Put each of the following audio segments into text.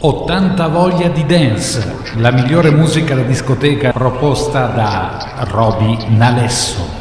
80 voglia di dance, la migliore musica da discoteca proposta da Roby Nalesso.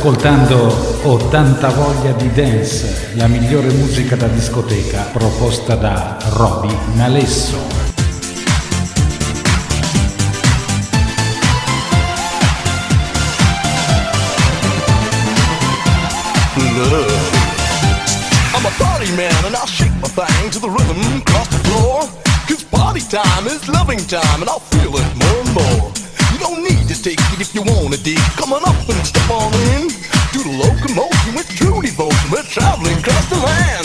Ascoltando 80 voglia di dance, la migliore musica da discoteca proposta da Roby Nalesso. To the rhythm across the floor. Cause party time is loving time and I'll feel it more and more take it if you wanna dig. Come on up and step on in. Do the locomotion with true devotion. We're traveling across the land.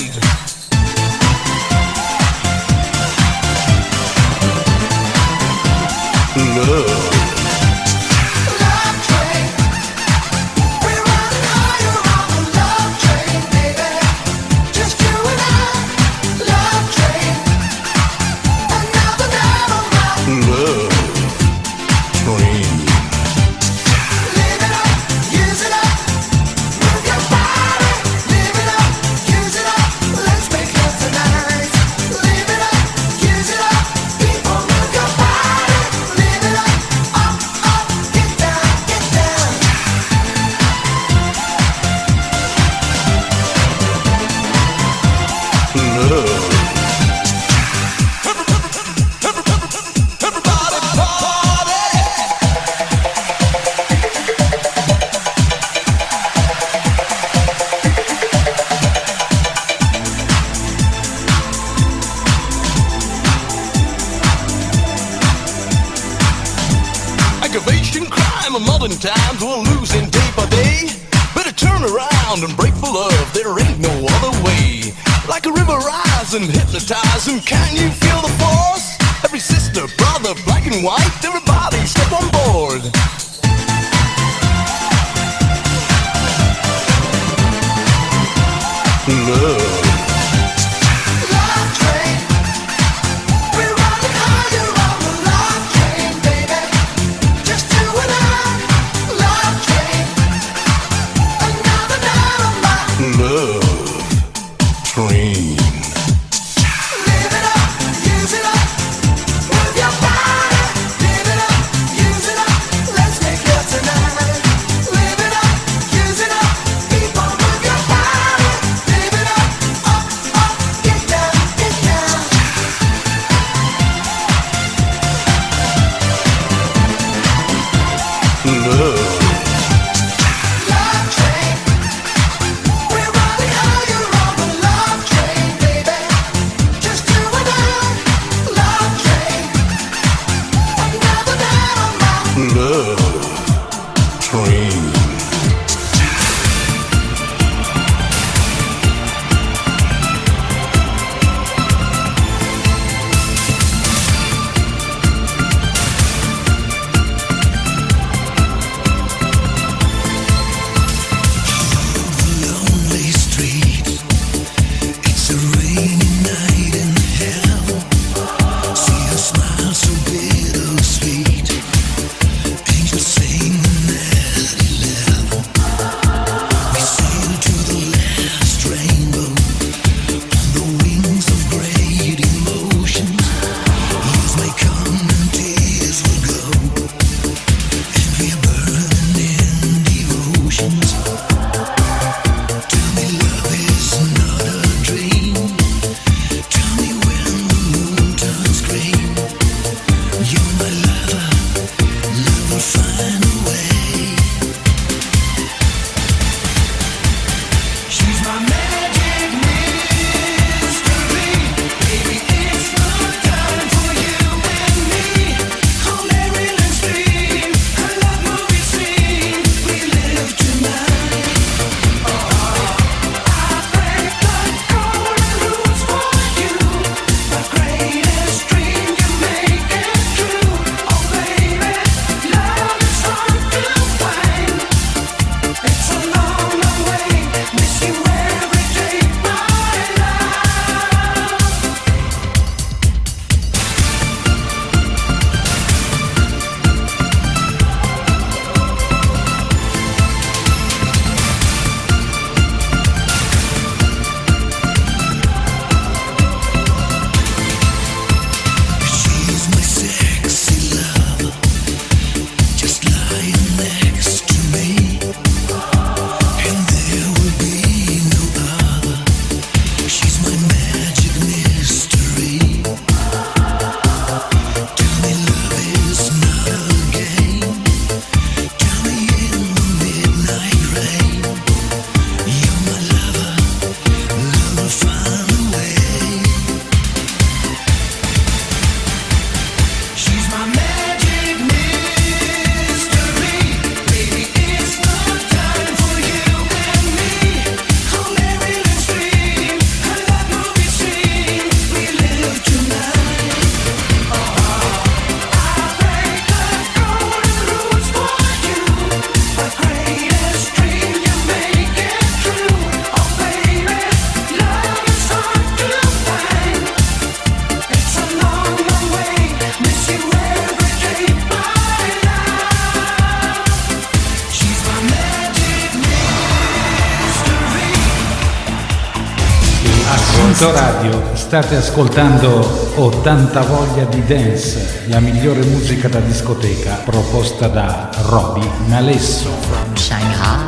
Punto radio, state ascoltando 80 voglia di dance, la migliore musica da discoteca proposta da Roby Nalesso. From Shanghai,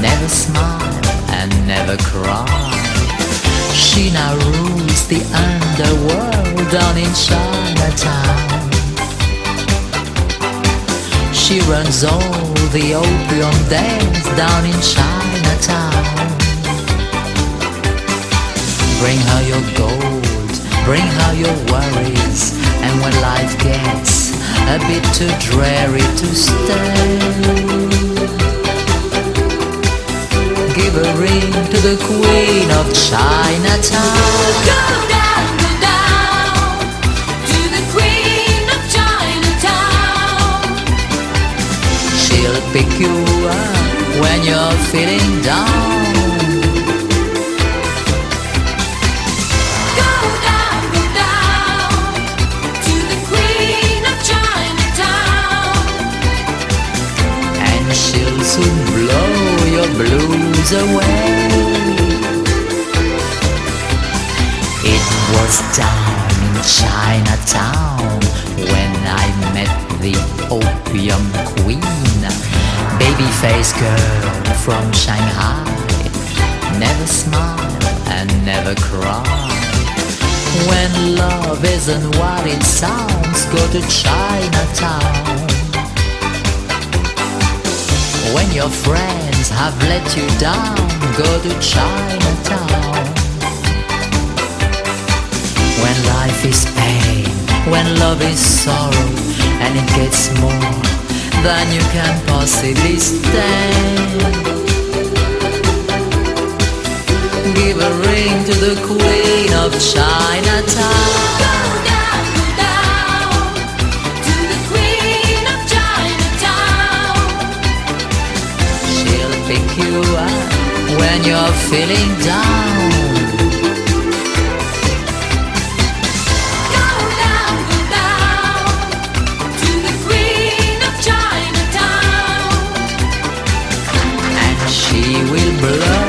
never smile and never cry. She now rules the underworld down in Chinatown. She runs all the opium dens down in Chinatown. Bring her your gold, bring her your worries, and when life gets a bit too dreary to stay, give a ring to the Queen of Chinatown. Go down, go down to the Queen of Chinatown. She'll pick you up when you're feeling down. Blues away. It was down in Chinatown when I met the opium queen, baby-faced girl from Shanghai. Never smile and never cry. When love isn't what it sounds, go to Chinatown. When your friends have let you down, go to Chinatown. When life is pain, when love is sorrow, and it gets more than you can possibly stand. Give a ring to the Queen of Chinatown. You when you're feeling down. Go down, go down to the Queen of Chinatown. and she will blow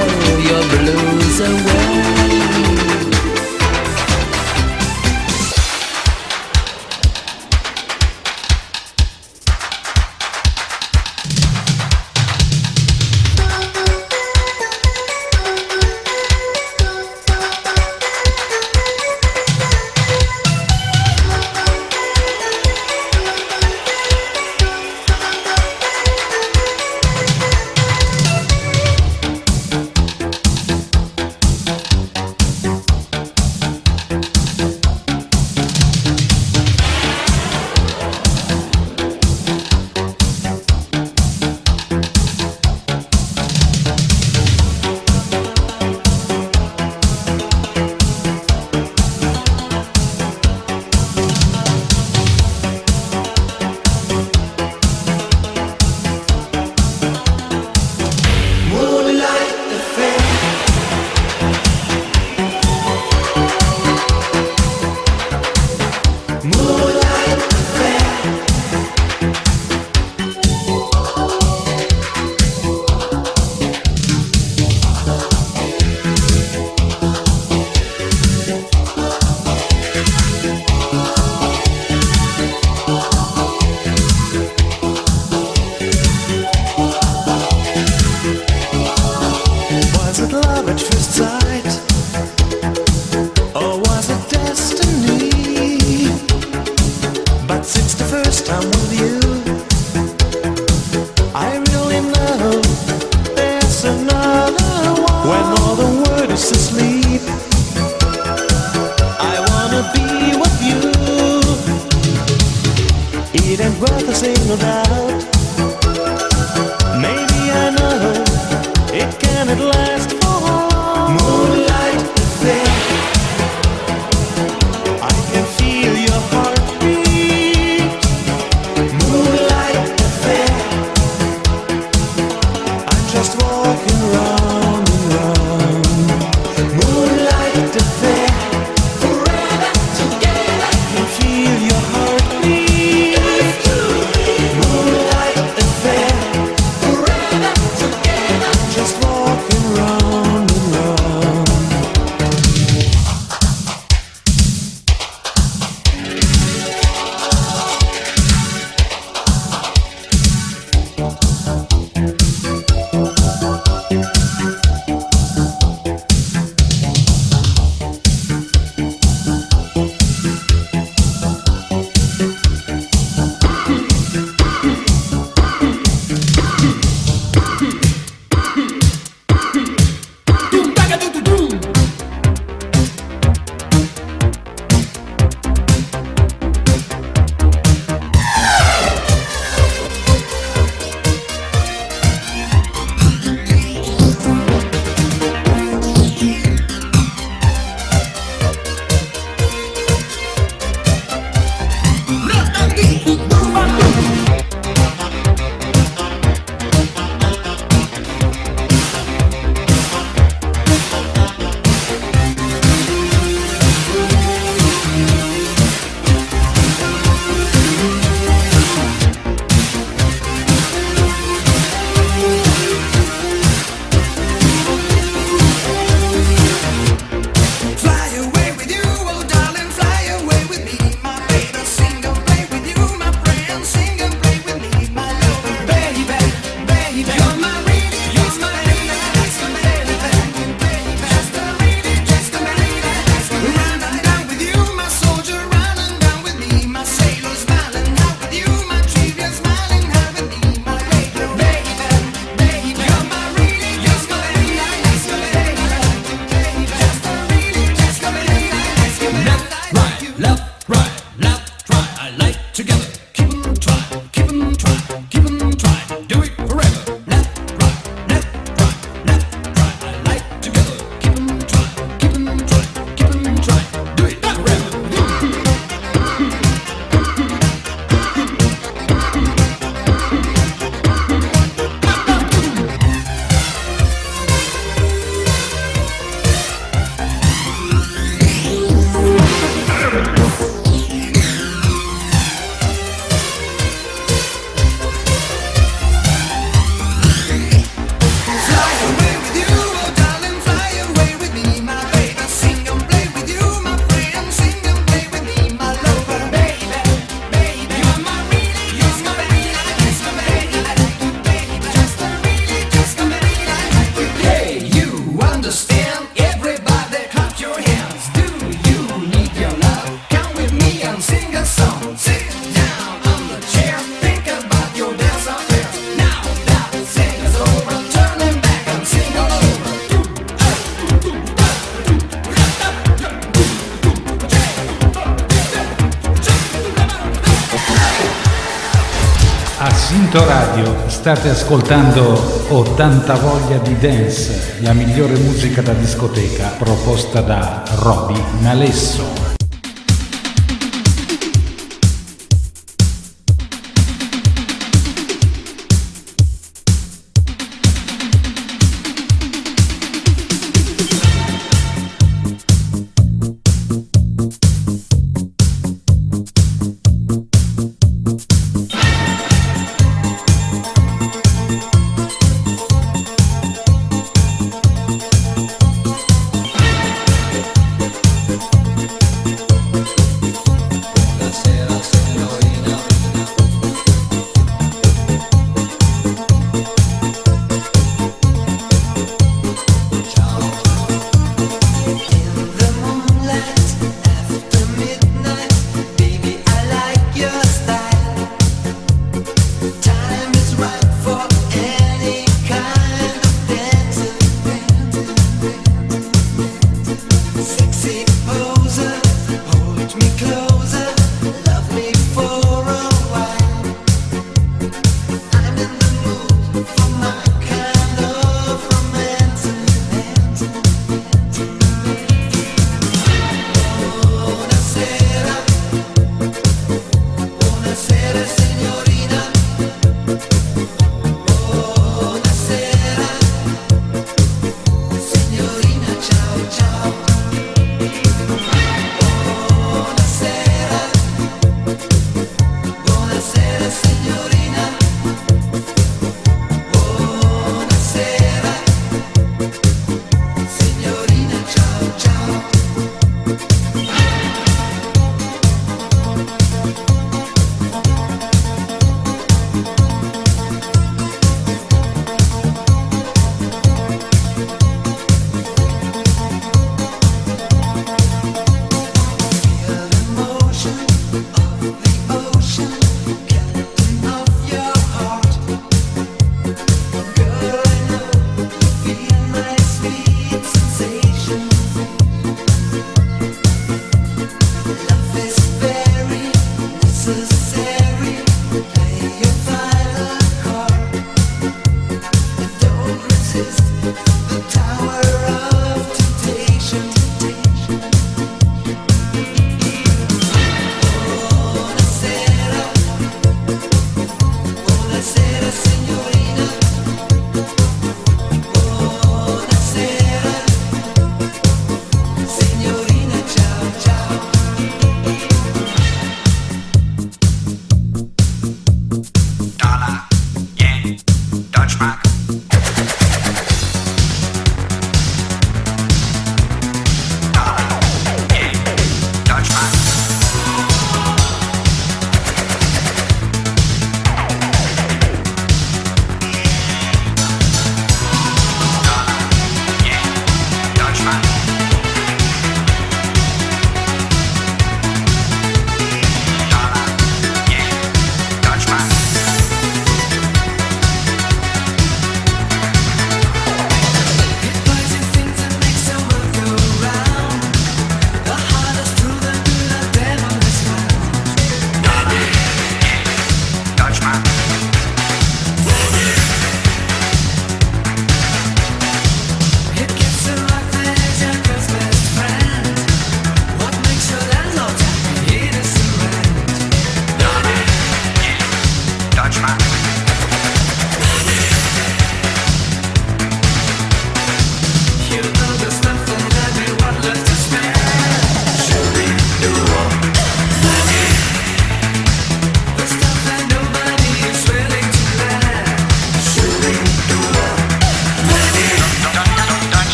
state ascoltando 80 voglia di dance, la migliore musica da discoteca proposta da Roby Nalesso.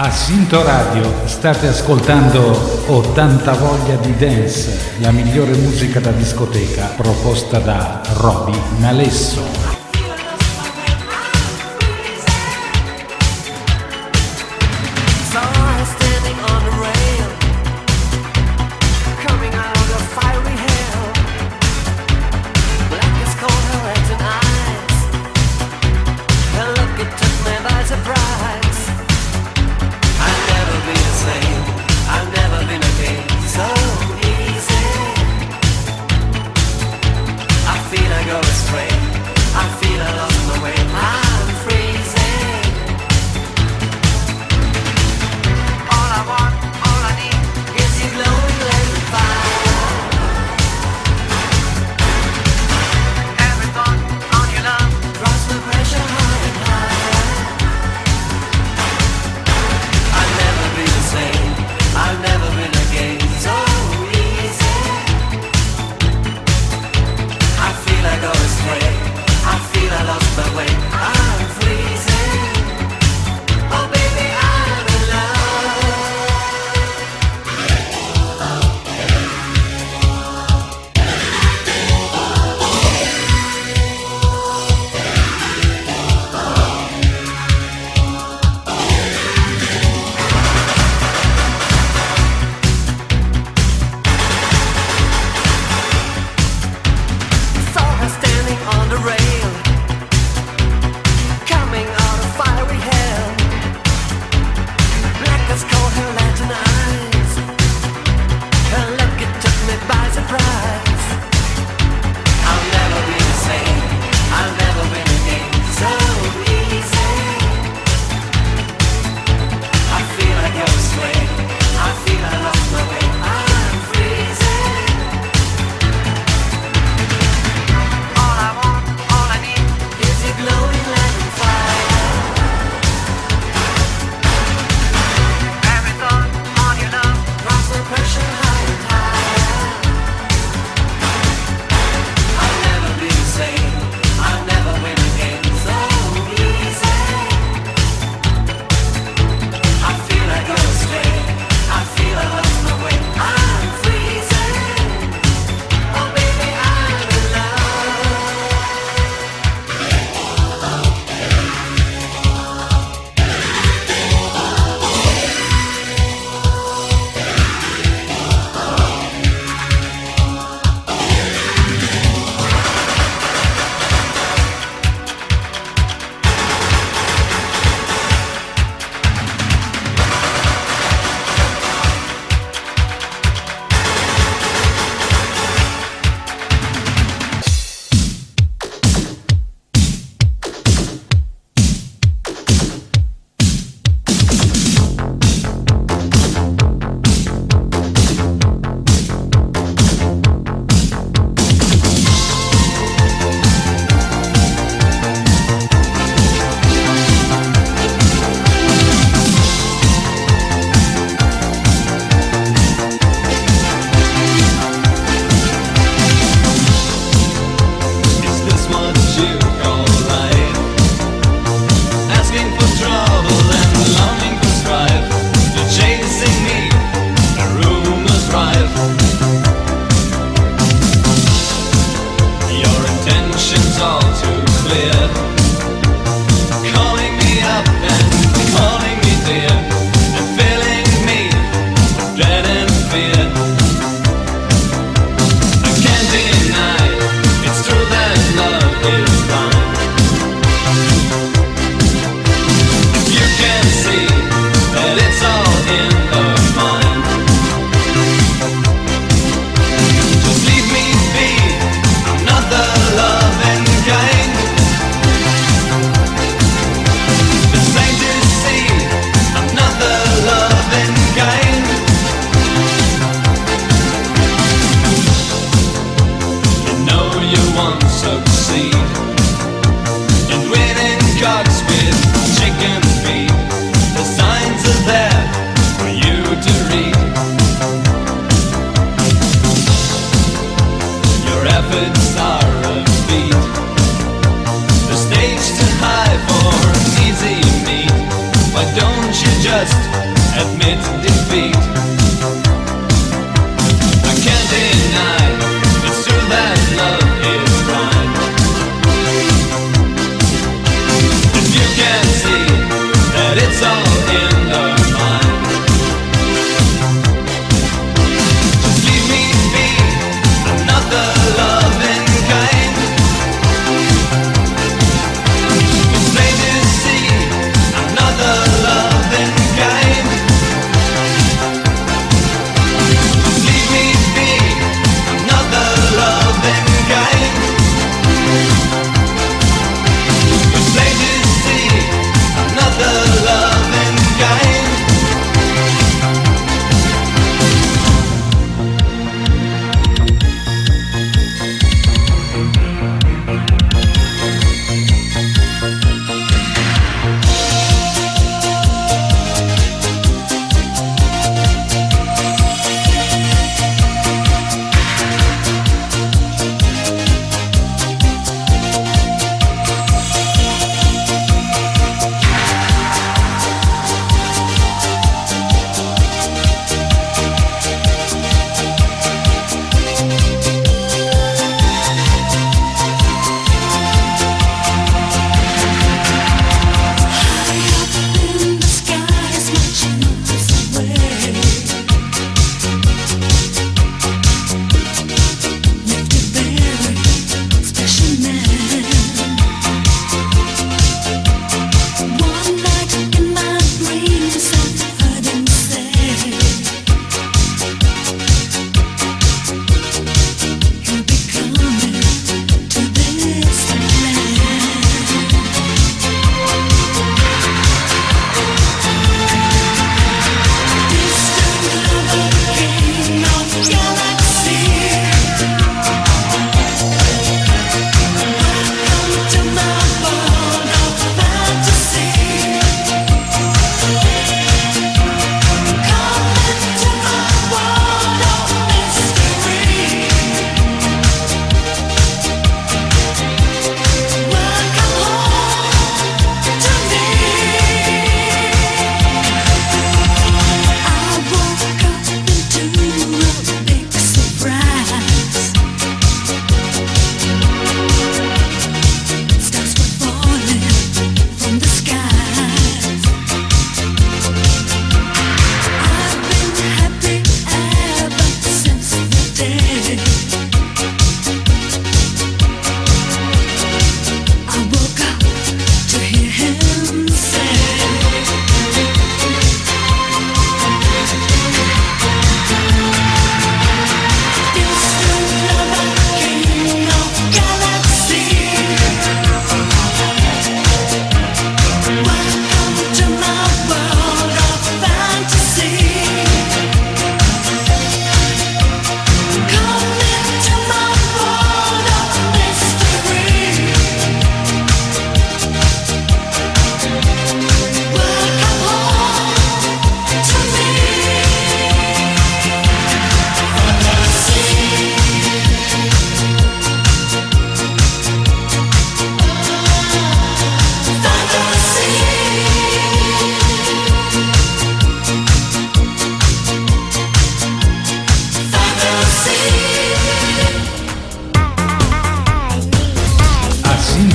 A Sinto Radio state ascoltando 80 voglia di dance, la migliore musica da discoteca proposta da Roby Nalesso.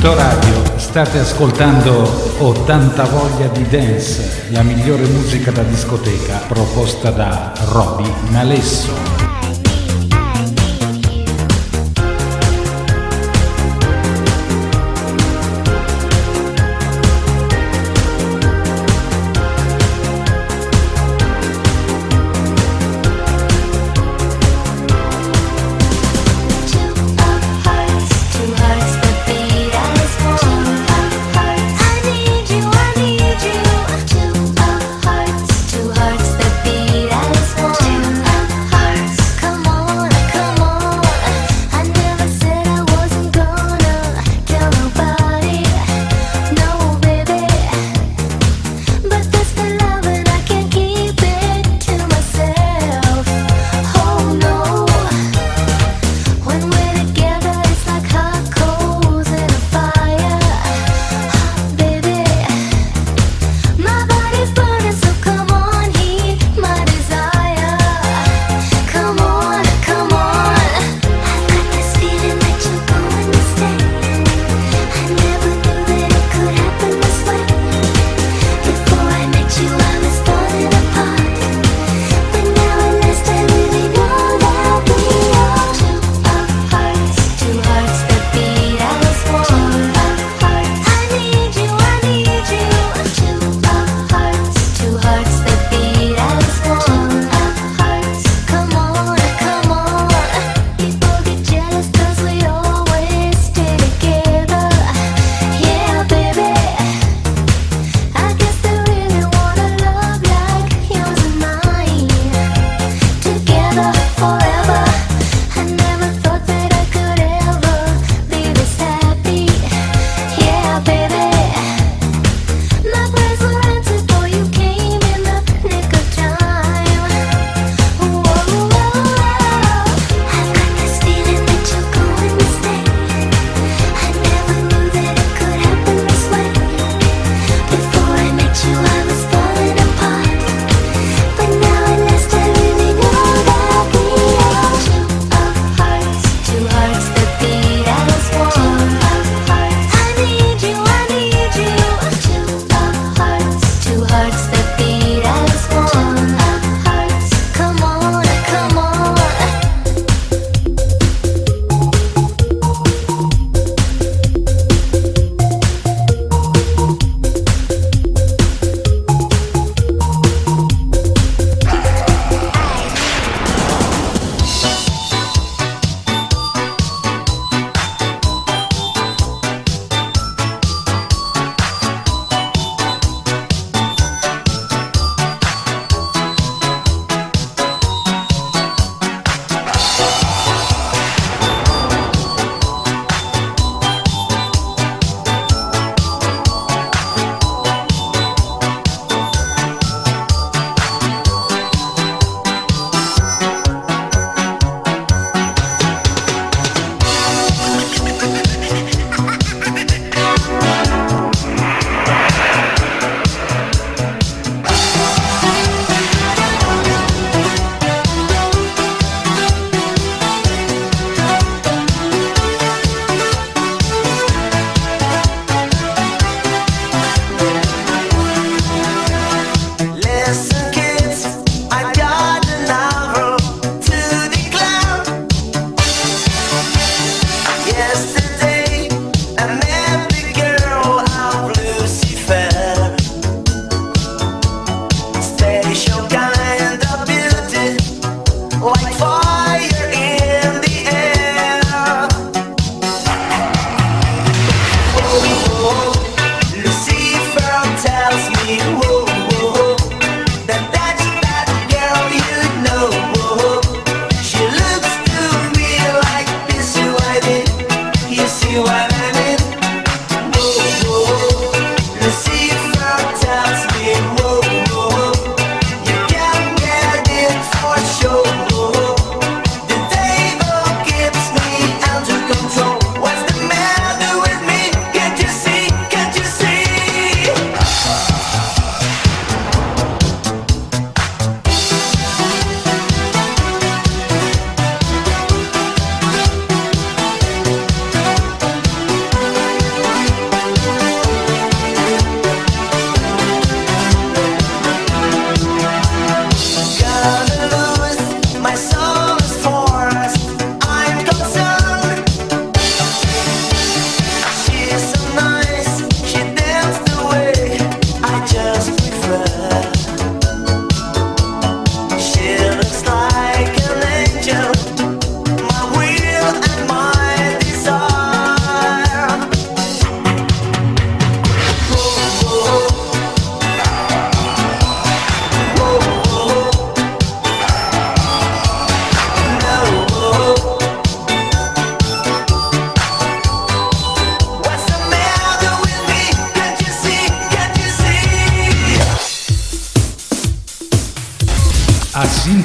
Tristo Radio, state ascoltando 80 voglia di dance, la migliore musica da discoteca proposta da Roby Nalesso.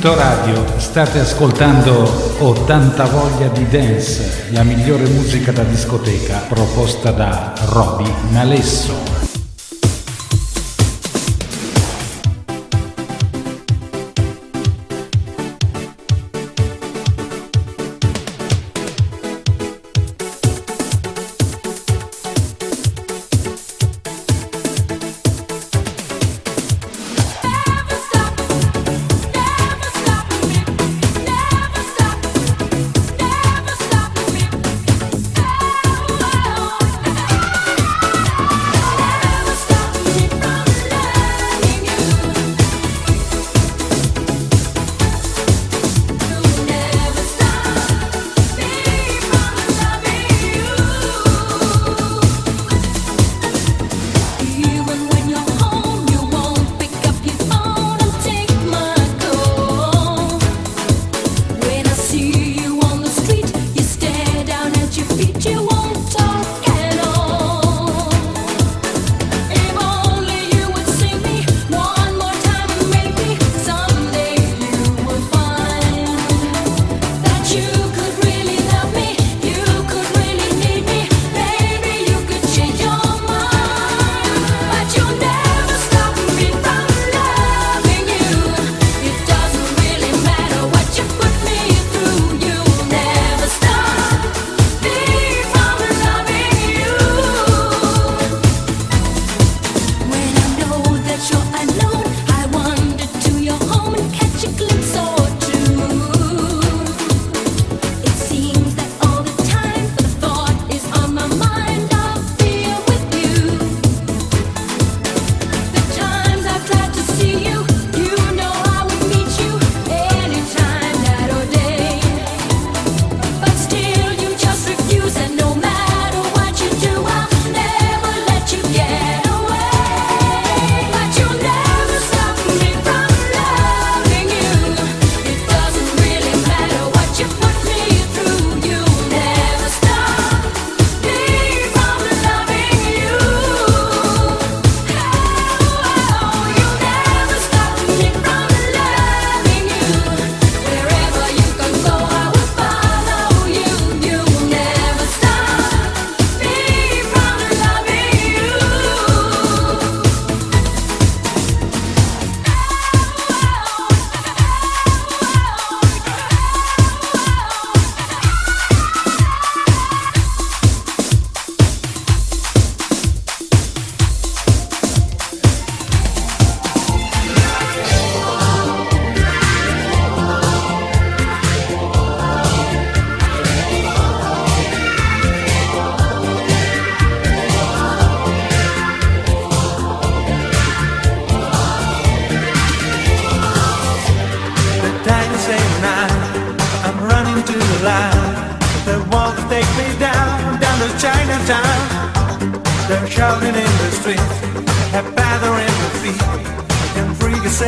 Tito Radio, state ascoltando 80 voglia di dance, la migliore musica da discoteca proposta da Roby Nalesso.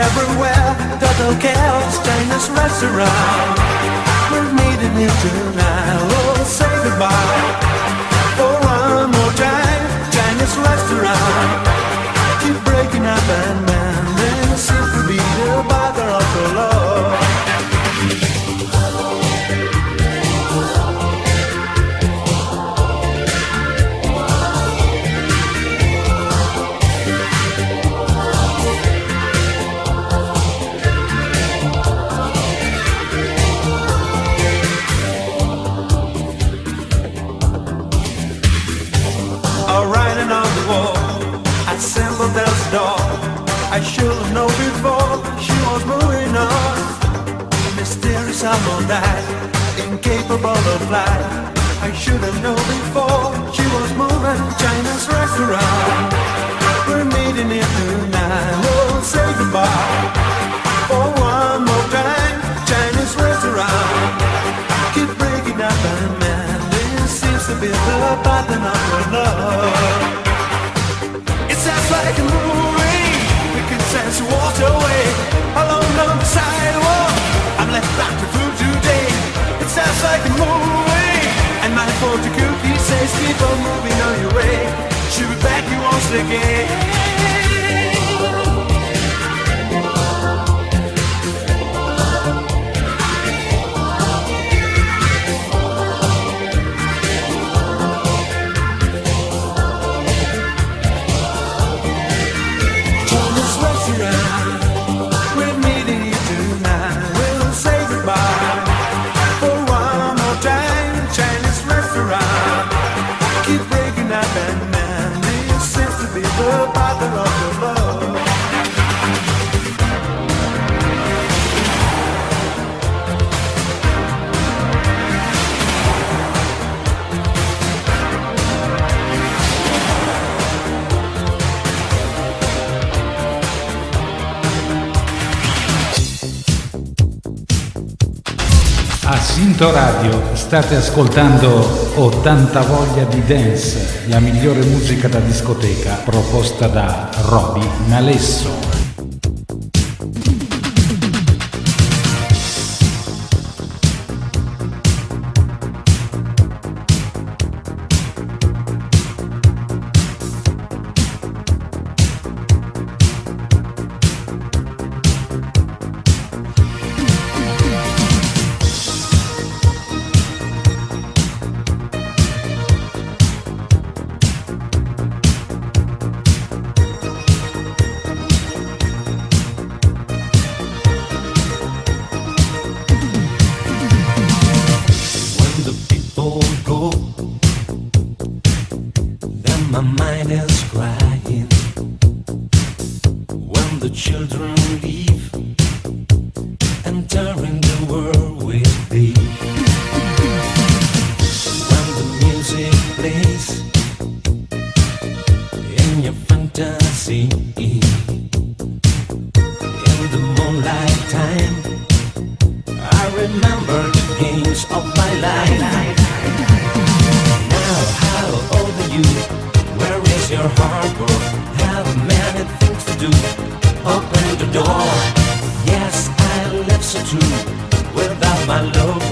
Everywhere, total chaos, China's restaurant. We're meeting here tonight, oh, say goodbye. For one more time, Chinese restaurant. Keep breaking up and of flight. I should have known before she was moving China's restaurant. We're meeting here tonight, we'll oh, say goodbye. For one more time, Chinese restaurant. Keep breaking up this seems to be the pattern of your love. It sounds like a movie. We can sense walked away alone on the sidewalk. I'm left back to food. Sounds like a movie. And my cookie says keep on moving on your way. She'll be back you once again. A Sinto Radio state ascoltando 80 voglia di dance, la migliore musica da discoteca proposta da Roby Nalesso. The children leave, entering the world with. When the music plays in your fantasy, in the moonlight time. I remember the games of my life. Live so true without my lover.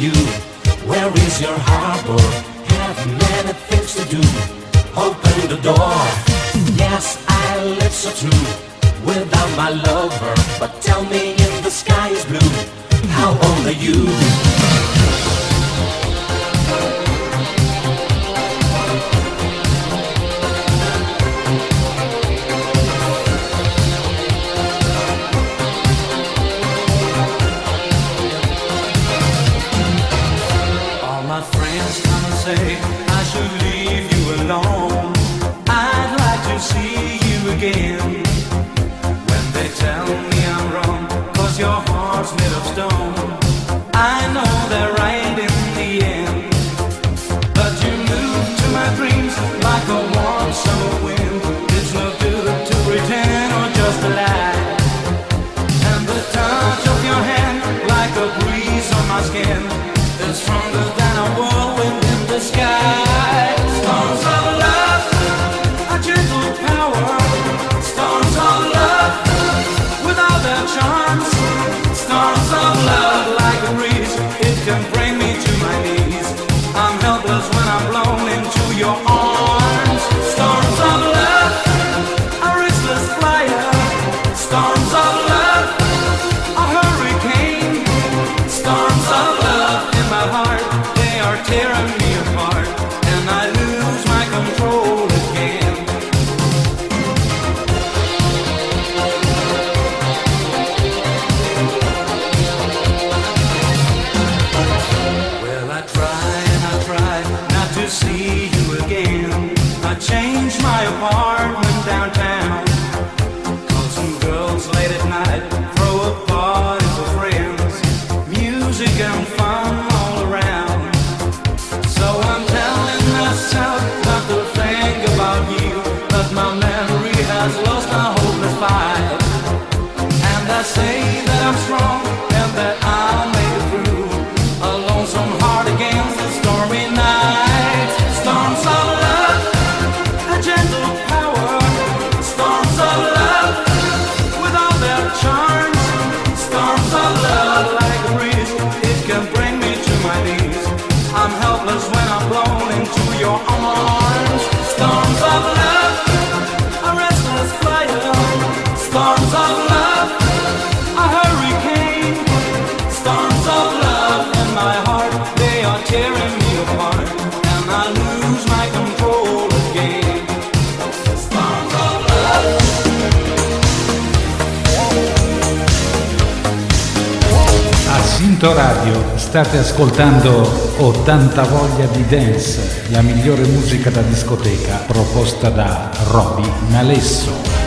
you? Where is your harbor? Have many things to do. Open the door. Yes, I live so true without my lover. But tell me if the sky is blue. How old are you? again when they tell me I'm wrong, cause your heart's made of stone. Ghetto Radio, state ascoltando Ho tanta voglia di dance, la migliore musica da discoteca proposta da Roby Nalesso.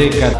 Biblioteca